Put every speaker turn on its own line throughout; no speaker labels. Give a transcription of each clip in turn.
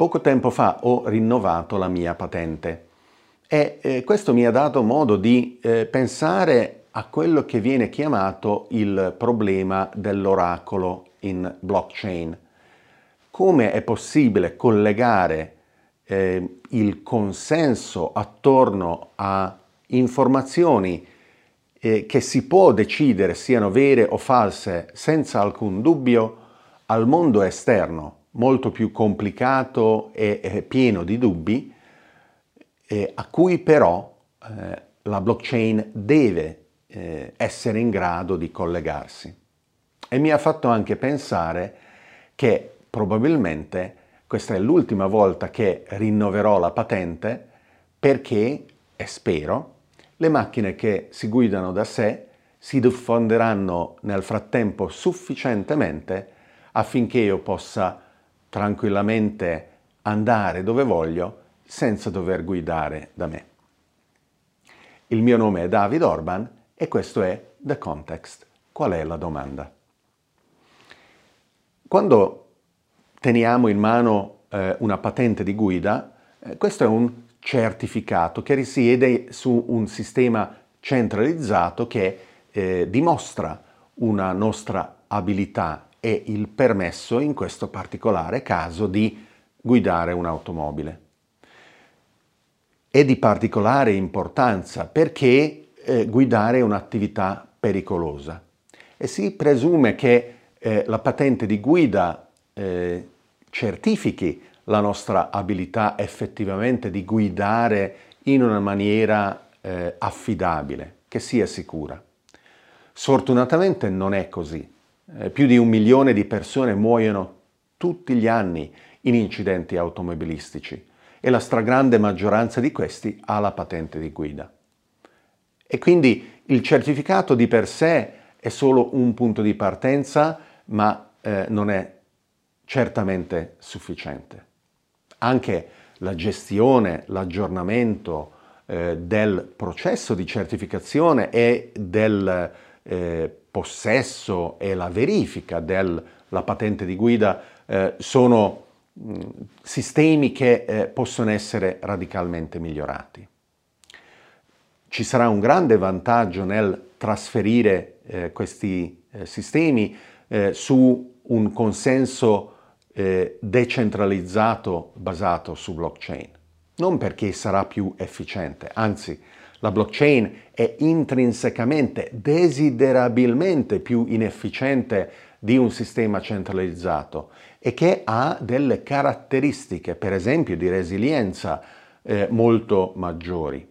poco tempo fa ho rinnovato la mia patente e eh, questo mi ha dato modo di eh, pensare a quello che viene chiamato il problema dell'oracolo in blockchain. Come è possibile collegare eh, il consenso attorno a informazioni eh, che si può decidere siano vere o false senza alcun dubbio al mondo esterno, molto più complicato e, pieno di dubbi, eh, a cui però eh, la blockchain deve eh, essere in grado di collegarsi. E mi ha fatto anche pensare che probabilmente questa è l'ultima volta che rinnoverò la patente perché, e spero, le macchine che si guidano da sé si diffonderanno nel frattempo sufficientemente affinché io possa tranquillamente andare dove voglio senza dover guidare da me. Il mio nome è David Orban e questo è The Context. Qual è la domanda? Quando teniamo in mano eh, una patente di guida, eh, questo è un certificato che risiede su un sistema centralizzato che eh, dimostra una nostra abilità e il permesso in questo particolare caso di guidare un'automobile. È di particolare importanza perché eh, guidare è un'attività pericolosa e si presume che eh, la patente di guida eh, certifichi la nostra abilità effettivamente di guidare in una maniera eh, affidabile, che sia sicura. Sfortunatamente non è così. Eh, più di un milione di persone muoiono tutti gli anni in incidenti automobilistici e la stragrande maggioranza di questi ha la patente di guida. E quindi il certificato di per sé è solo un punto di partenza, ma eh, non è certamente sufficiente. Anche la gestione, l'aggiornamento eh, del processo di certificazione e del eh, possesso e la verifica della patente di guida eh, sono sistemi che eh, possono essere radicalmente migliorati. Ci sarà un grande vantaggio nel trasferire eh, questi eh, sistemi su un consenso eh, decentralizzato basato su blockchain. Non perché sarà più efficiente, anzi la blockchain è intrinsecamente, desiderabilmente più inefficiente di un sistema centralizzato e che ha delle caratteristiche, per esempio di resilienza, eh, molto maggiori.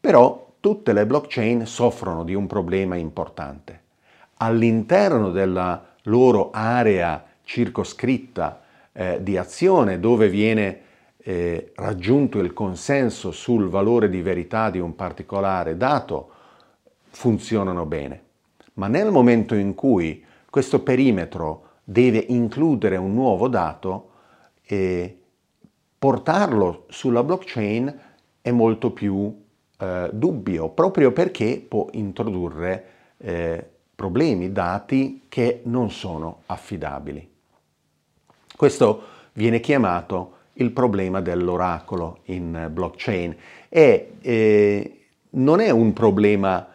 Però tutte le blockchain soffrono di un problema importante. All'interno della loro area circoscritta eh, di azione dove viene eh, raggiunto il consenso sul valore di verità di un particolare dato, funzionano bene. Ma nel momento in cui questo perimetro deve includere un nuovo dato, eh, portarlo sulla blockchain è molto più eh, dubbio, proprio perché può introdurre eh, problemi, dati che non sono affidabili. Questo viene chiamato il problema dell'oracolo in blockchain e eh, non è un problema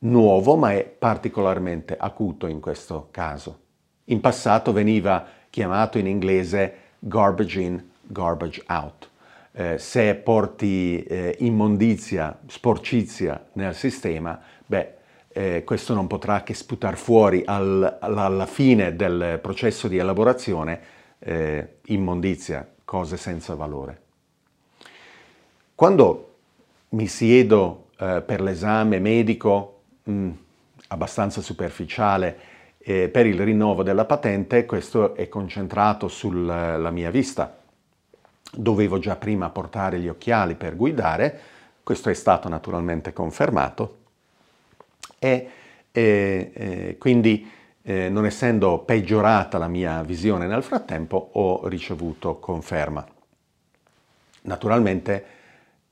nuovo ma è particolarmente acuto in questo caso. In passato veniva chiamato in inglese garbage in, garbage out. Eh, se porti eh, immondizia, sporcizia nel sistema, beh, eh, questo non potrà che sputare fuori al, alla fine del processo di elaborazione eh, immondizia, cose senza valore. Quando mi siedo eh, per l'esame medico, mh, mm, abbastanza superficiale, eh, per il rinnovo della patente, questo è concentrato sulla mia vista. Dovevo già prima portare gli occhiali per guidare, questo è stato naturalmente confermato e eh, quindi eh, non essendo peggiorata la mia visione nel frattempo, ho ricevuto conferma. Naturalmente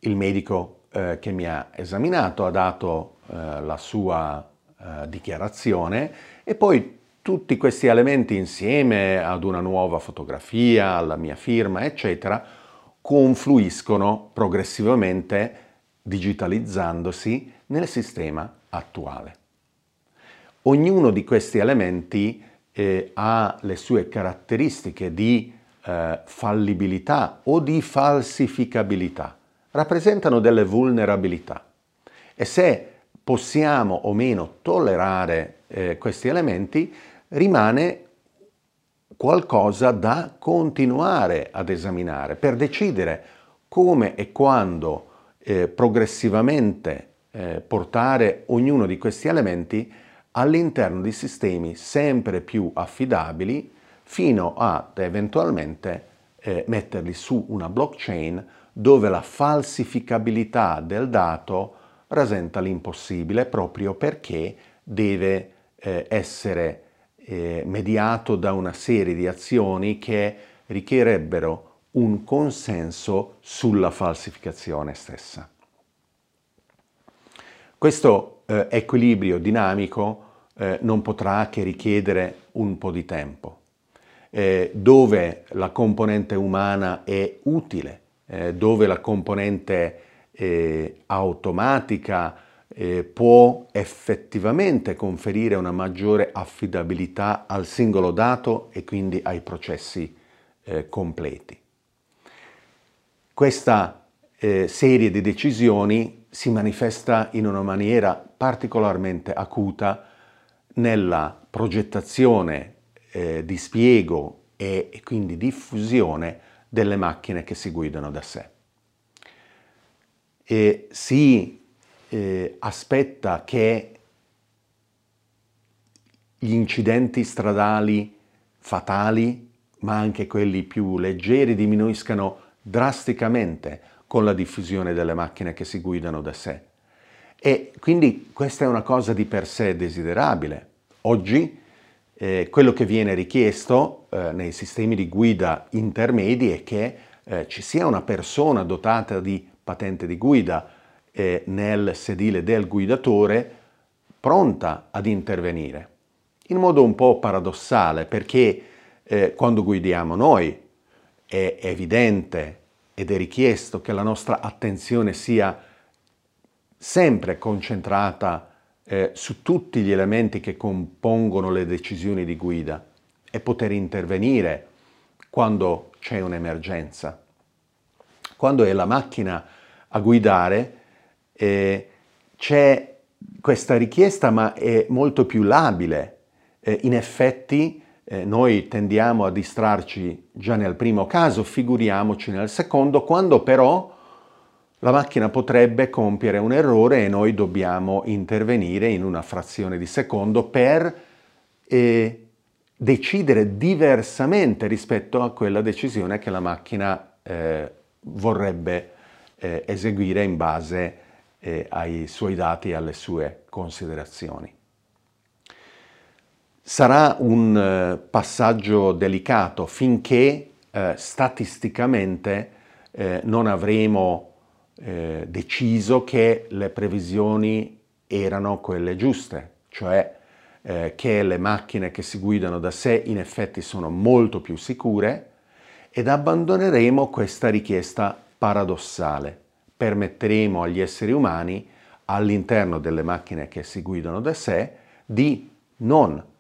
il medico eh, che mi ha esaminato ha dato eh, la sua eh, dichiarazione e poi tutti questi elementi insieme ad una nuova fotografia, alla mia firma, eccetera, confluiscono progressivamente, digitalizzandosi, nel sistema attuale. Ognuno di questi elementi eh, ha le sue caratteristiche di eh, fallibilità o di falsificabilità, rappresentano delle vulnerabilità. E se possiamo o meno tollerare eh, questi elementi, rimane qualcosa da continuare ad esaminare per decidere come e quando eh, progressivamente eh, portare ognuno di questi elementi all'interno di sistemi sempre più affidabili fino ad eventualmente eh, metterli su una blockchain dove la falsificabilità del dato rasenta l'impossibile proprio perché deve eh, essere eh, mediato da una serie di azioni che richiederebbero un consenso sulla falsificazione stessa. Questo eh, equilibrio dinamico eh, non potrà che richiedere un po' di tempo, eh, dove la componente umana è utile, eh, dove la componente eh, automatica eh, può effettivamente conferire una maggiore affidabilità al singolo dato e quindi ai processi completi. Questa serie di decisioni si manifesta in una maniera particolarmente acuta nella progettazione, eh, dispiego e, e quindi diffusione delle macchine che si guidano da sé. E si eh, aspetta che gli incidenti stradali fatali, ma anche quelli più leggeri, diminuiscano drasticamente con la diffusione delle macchine che si guidano da sé. E quindi questa è una cosa di per sé desiderabile. Oggi eh, quello che viene richiesto eh, nei sistemi di guida intermedi è che eh, ci sia una persona dotata di patente di guida eh, nel sedile del guidatore pronta ad intervenire. In modo un po' paradossale perché eh, quando guidiamo noi è evidente ed è richiesto che la nostra attenzione sia sempre concentrata eh, su tutti gli elementi che compongono le decisioni di guida e poter intervenire quando c'è un'emergenza. Quando è la macchina a guidare, eh, c'è questa richiesta ma è molto più labile. Eh, in effetti eh, noi tendiamo a distrarci già nel primo caso, figuriamoci nel secondo, quando però la macchina potrebbe compiere un errore e noi dobbiamo intervenire in una frazione di secondo per eh, decidere diversamente rispetto a quella decisione che la macchina eh, vorrebbe eh, eseguire in base eh, ai suoi dati e alle sue considerazioni. Sarà un eh, passaggio delicato finché eh, statisticamente eh, non avremo eh, deciso che le previsioni erano quelle giuste, cioè eh, che le macchine che si guidano da sé in effetti sono molto più sicure ed abbandoneremo questa richiesta paradossale. Permetteremo agli esseri umani all'interno delle macchine che si guidano da sé di non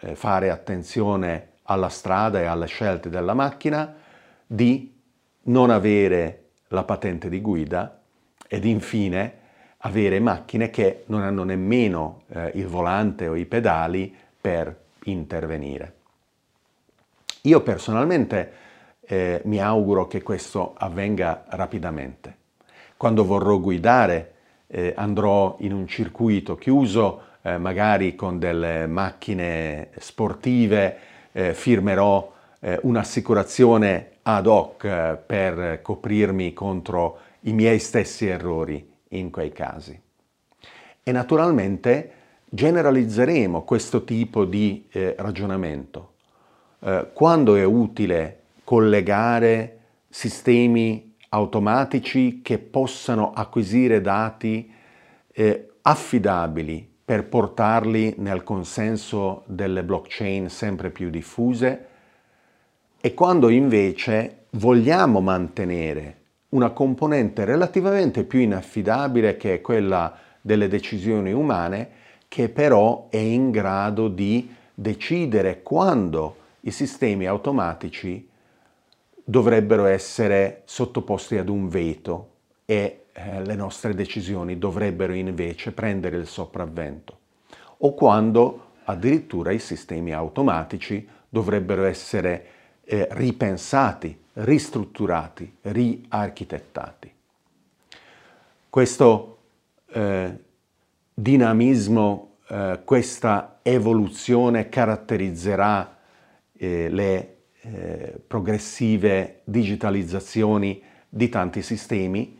eh, fare attenzione alla strada e alle scelte della macchina, di non avere la patente di guida ed infine avere macchine che non hanno nemmeno eh, il volante o i pedali per intervenire. Io personalmente eh, mi auguro che questo avvenga rapidamente. Quando vorrò guidare eh, andrò in un circuito chiuso, eh, magari con delle macchine sportive, eh, firmerò eh, un'assicurazione ad hoc eh, per coprirmi contro i miei stessi errori in quei casi. E naturalmente generalizzeremo questo tipo di ragionamento. quando è utile collegare sistemi automatici che possano acquisire dati eh, affidabili, per portarli nel consenso delle blockchain sempre più diffuse e quando invece vogliamo mantenere una componente relativamente più inaffidabile che è quella delle decisioni umane, che però è in grado di decidere quando i sistemi automatici dovrebbero essere sottoposti ad un veto e eh, le nostre decisioni dovrebbero invece prendere il sopravvento o quando addirittura i sistemi automatici dovrebbero essere eh, ripensati, ristrutturati, riarchitettati. Questo eh, dinamismo, eh, questa evoluzione caratterizzerà eh, le eh, progressive digitalizzazioni di tanti sistemi,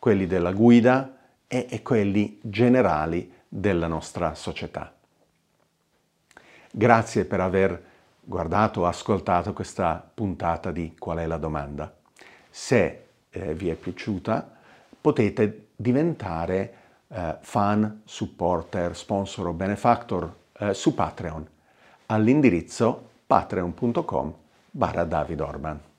quelli della guida e, e quelli generali della nostra società. Grazie per aver guardato o ascoltato questa puntata di Qual è la domanda. Se eh, vi è piaciuta potete diventare eh, fan, supporter, sponsor o benefactor eh, su Patreon all'indirizzo patreon.com barra David Orban.